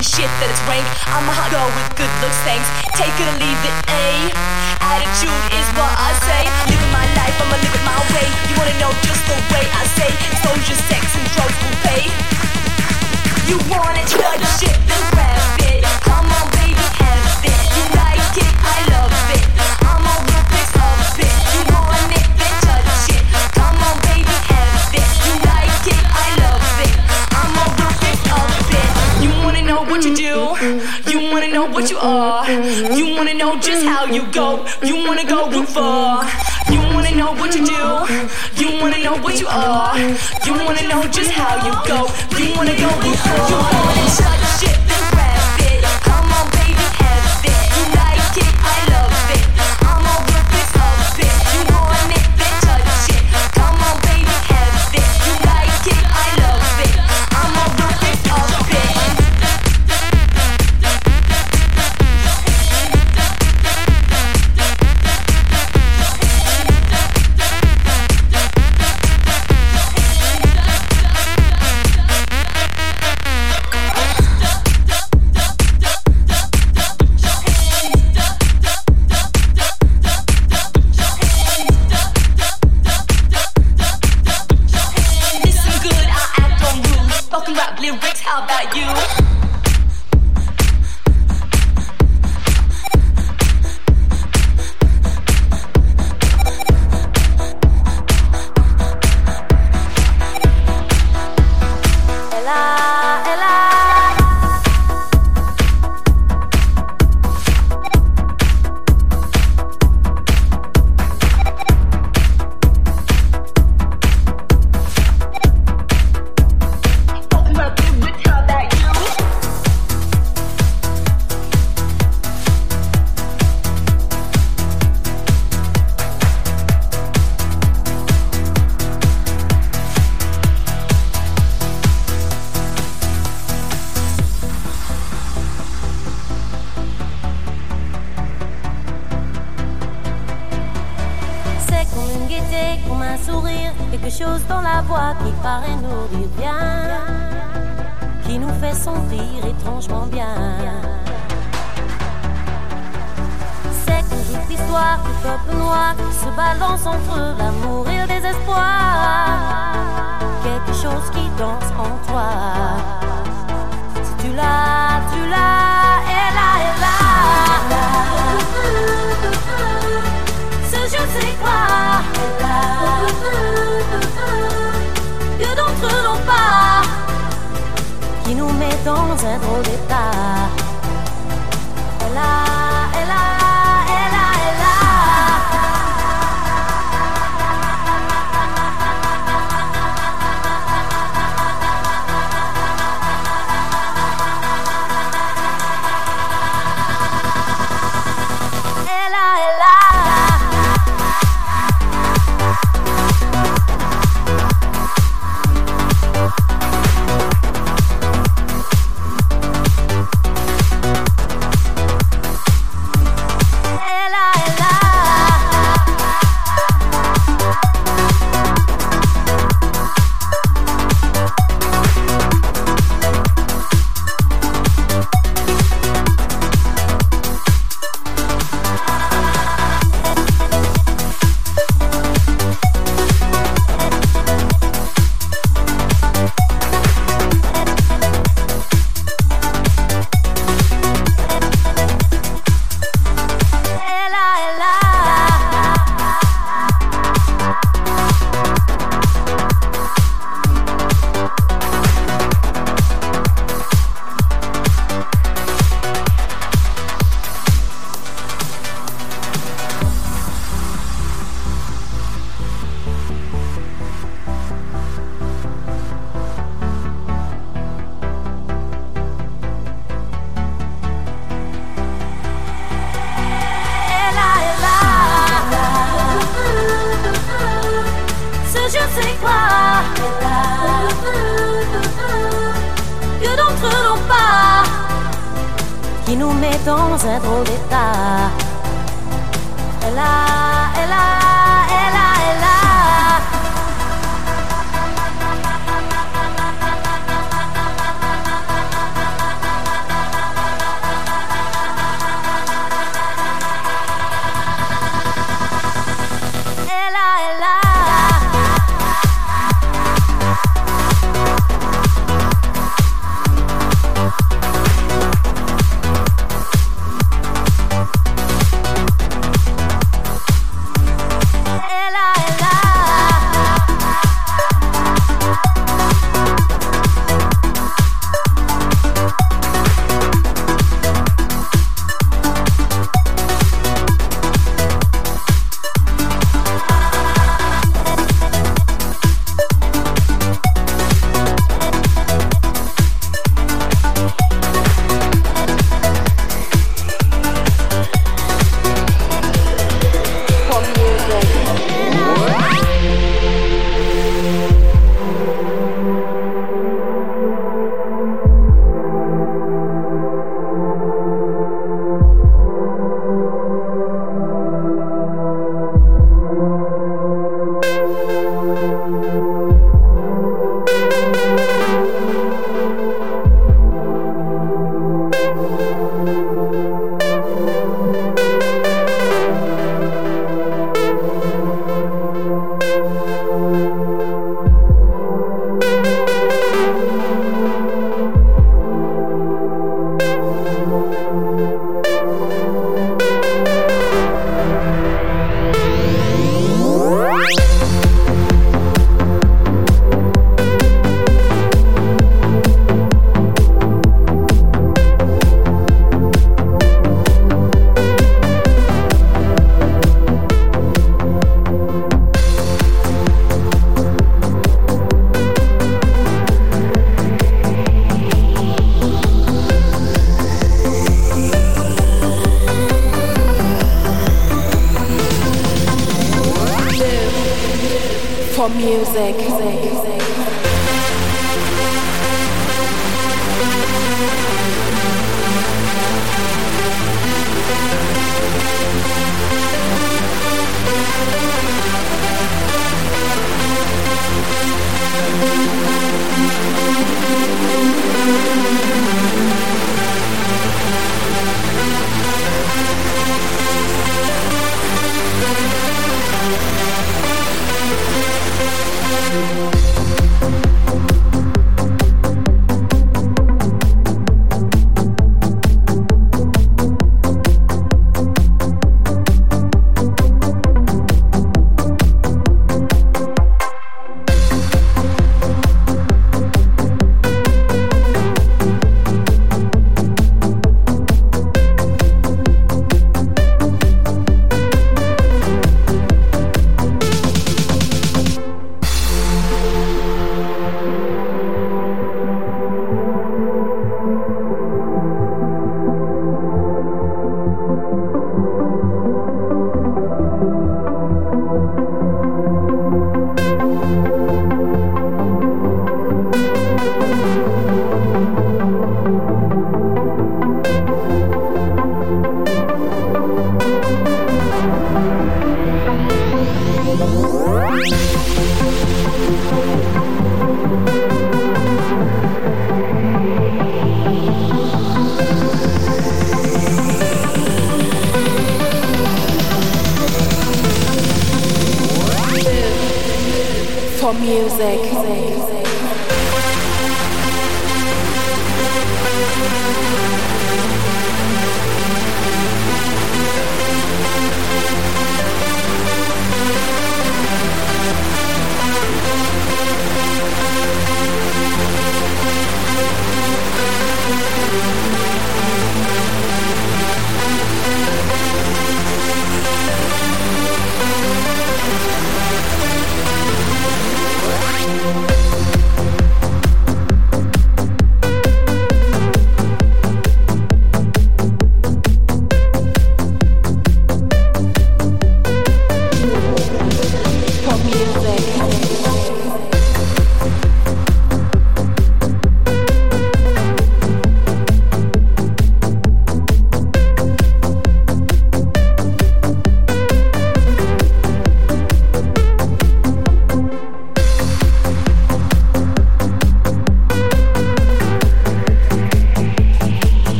this shit that it's rank. I'ma girl with good looks, thanks. Take it or leave it, a Attitude is what I say. Living my life, I'ma live it my way. You wanna know just the way I say? Exposure, sex, and drugs will pay. You want it, love shit, then grab it. Come on, baby, have it. You like it, I love it. Know what you do? You wanna know what you are? You wanna know just how you go? You wanna go far? You wanna know what you do? You wanna know what you are? You wanna know just how you go? You wanna go real far?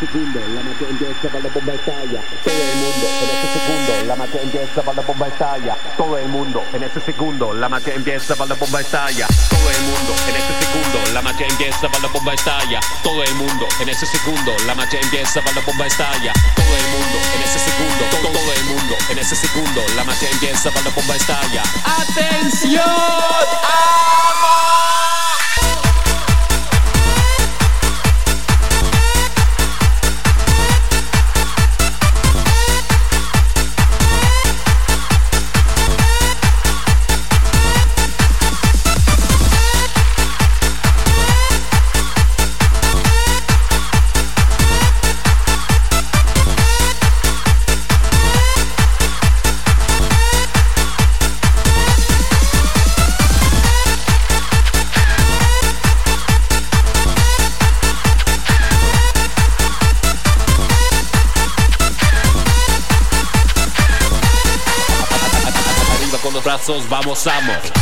La magia empieza la bomba estalla. Todo el mundo en ese segundo, la magia empieza para la bomba estalla. Todo el mundo en ese segundo, la magia empieza para la bomba estalla. Todo el mundo en ese segundo, la marcha empieza, para la bomba estalla. Todo el mundo en ese segundo, la marcha empieza, para la bomba estalla. Todo el mundo en ese segundo, todo, el mundo en ese segundo, la marcha empieza, para la bomba estalla. ¡Atención! Arriba vamos, vamos.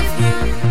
No matter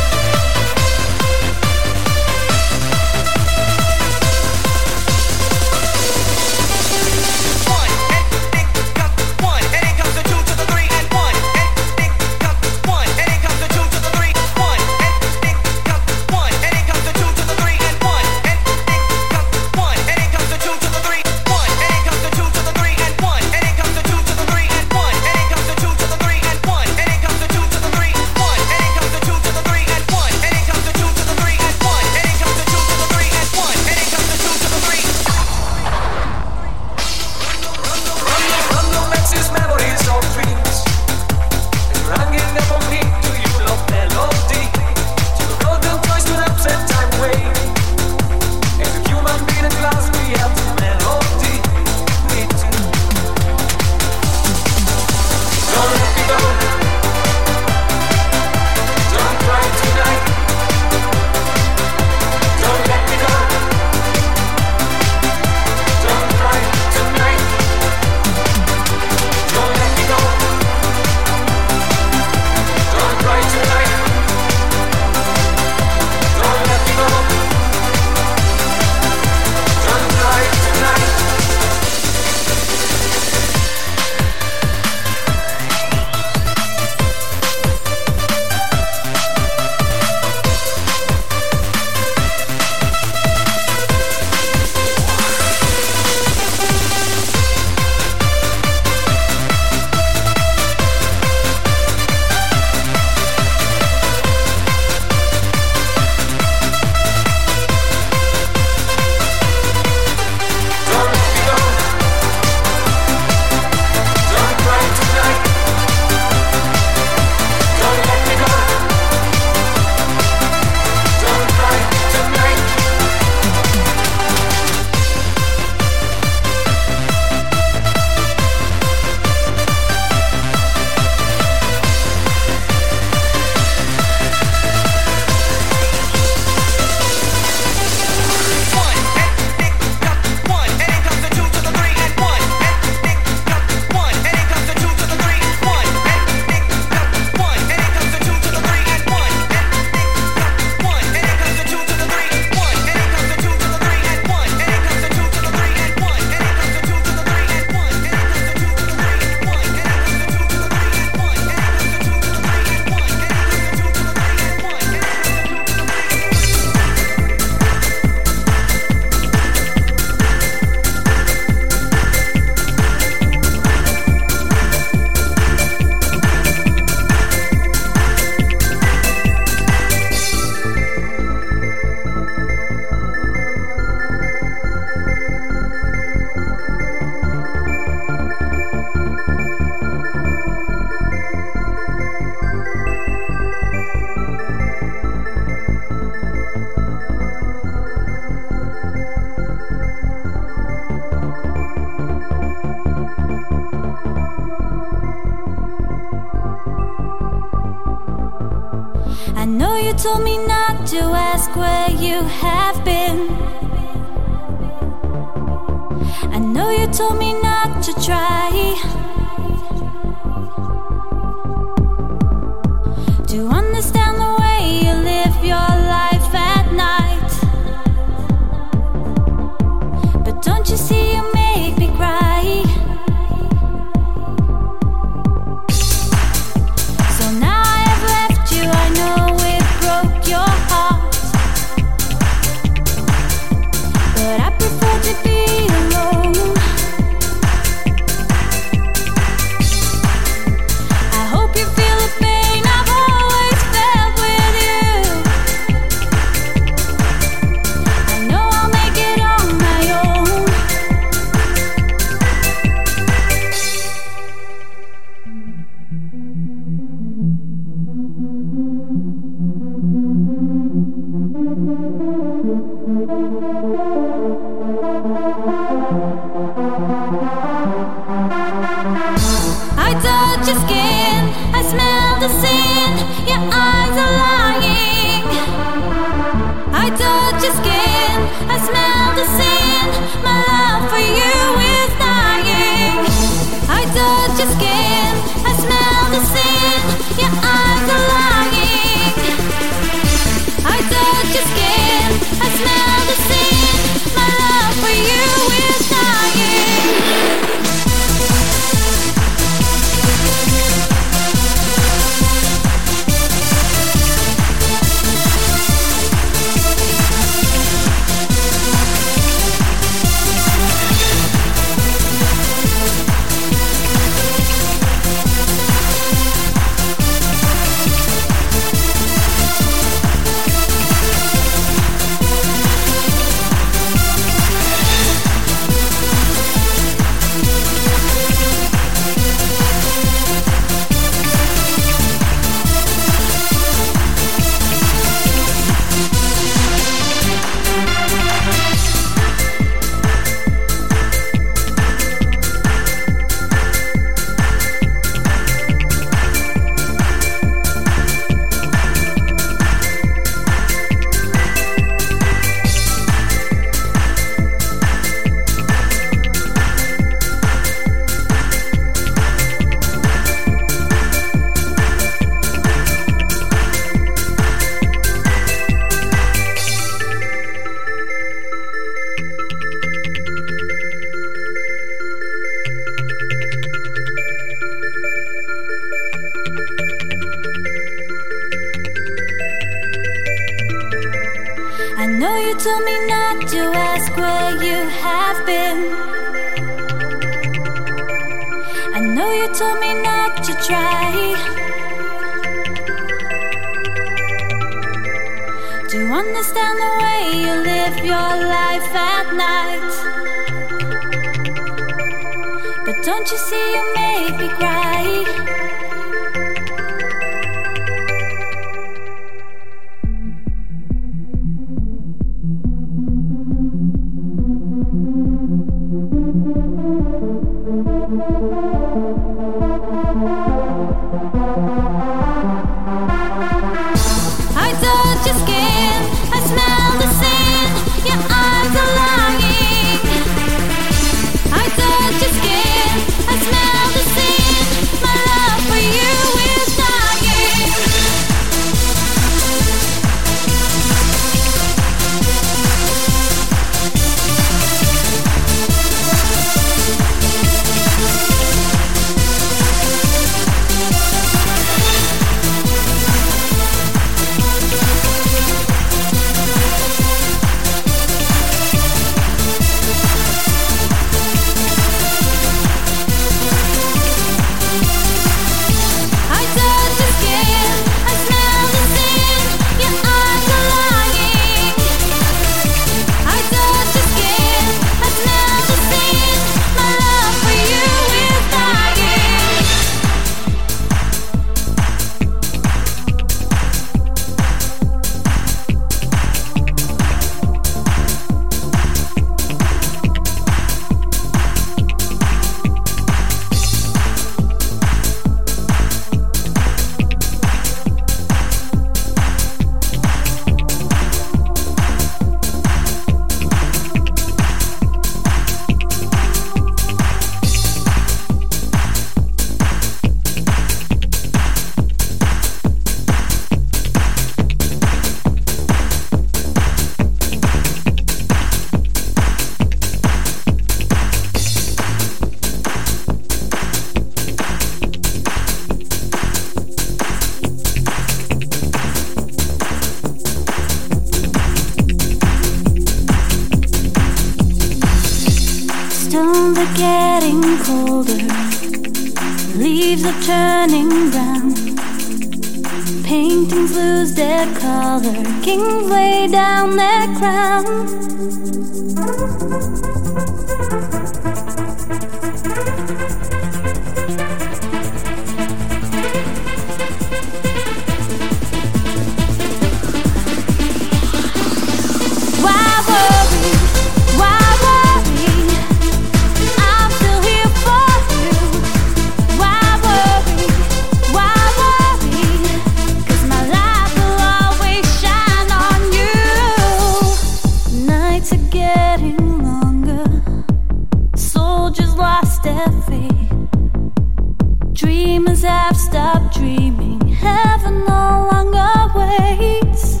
Stop dreaming. Heaven no longer waits.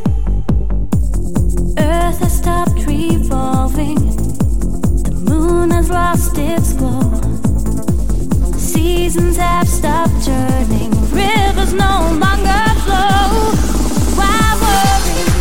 Earth has stopped revolving. The moon has lost its glow. Seasons have stopped turning. Rivers no longer flow. Why worry?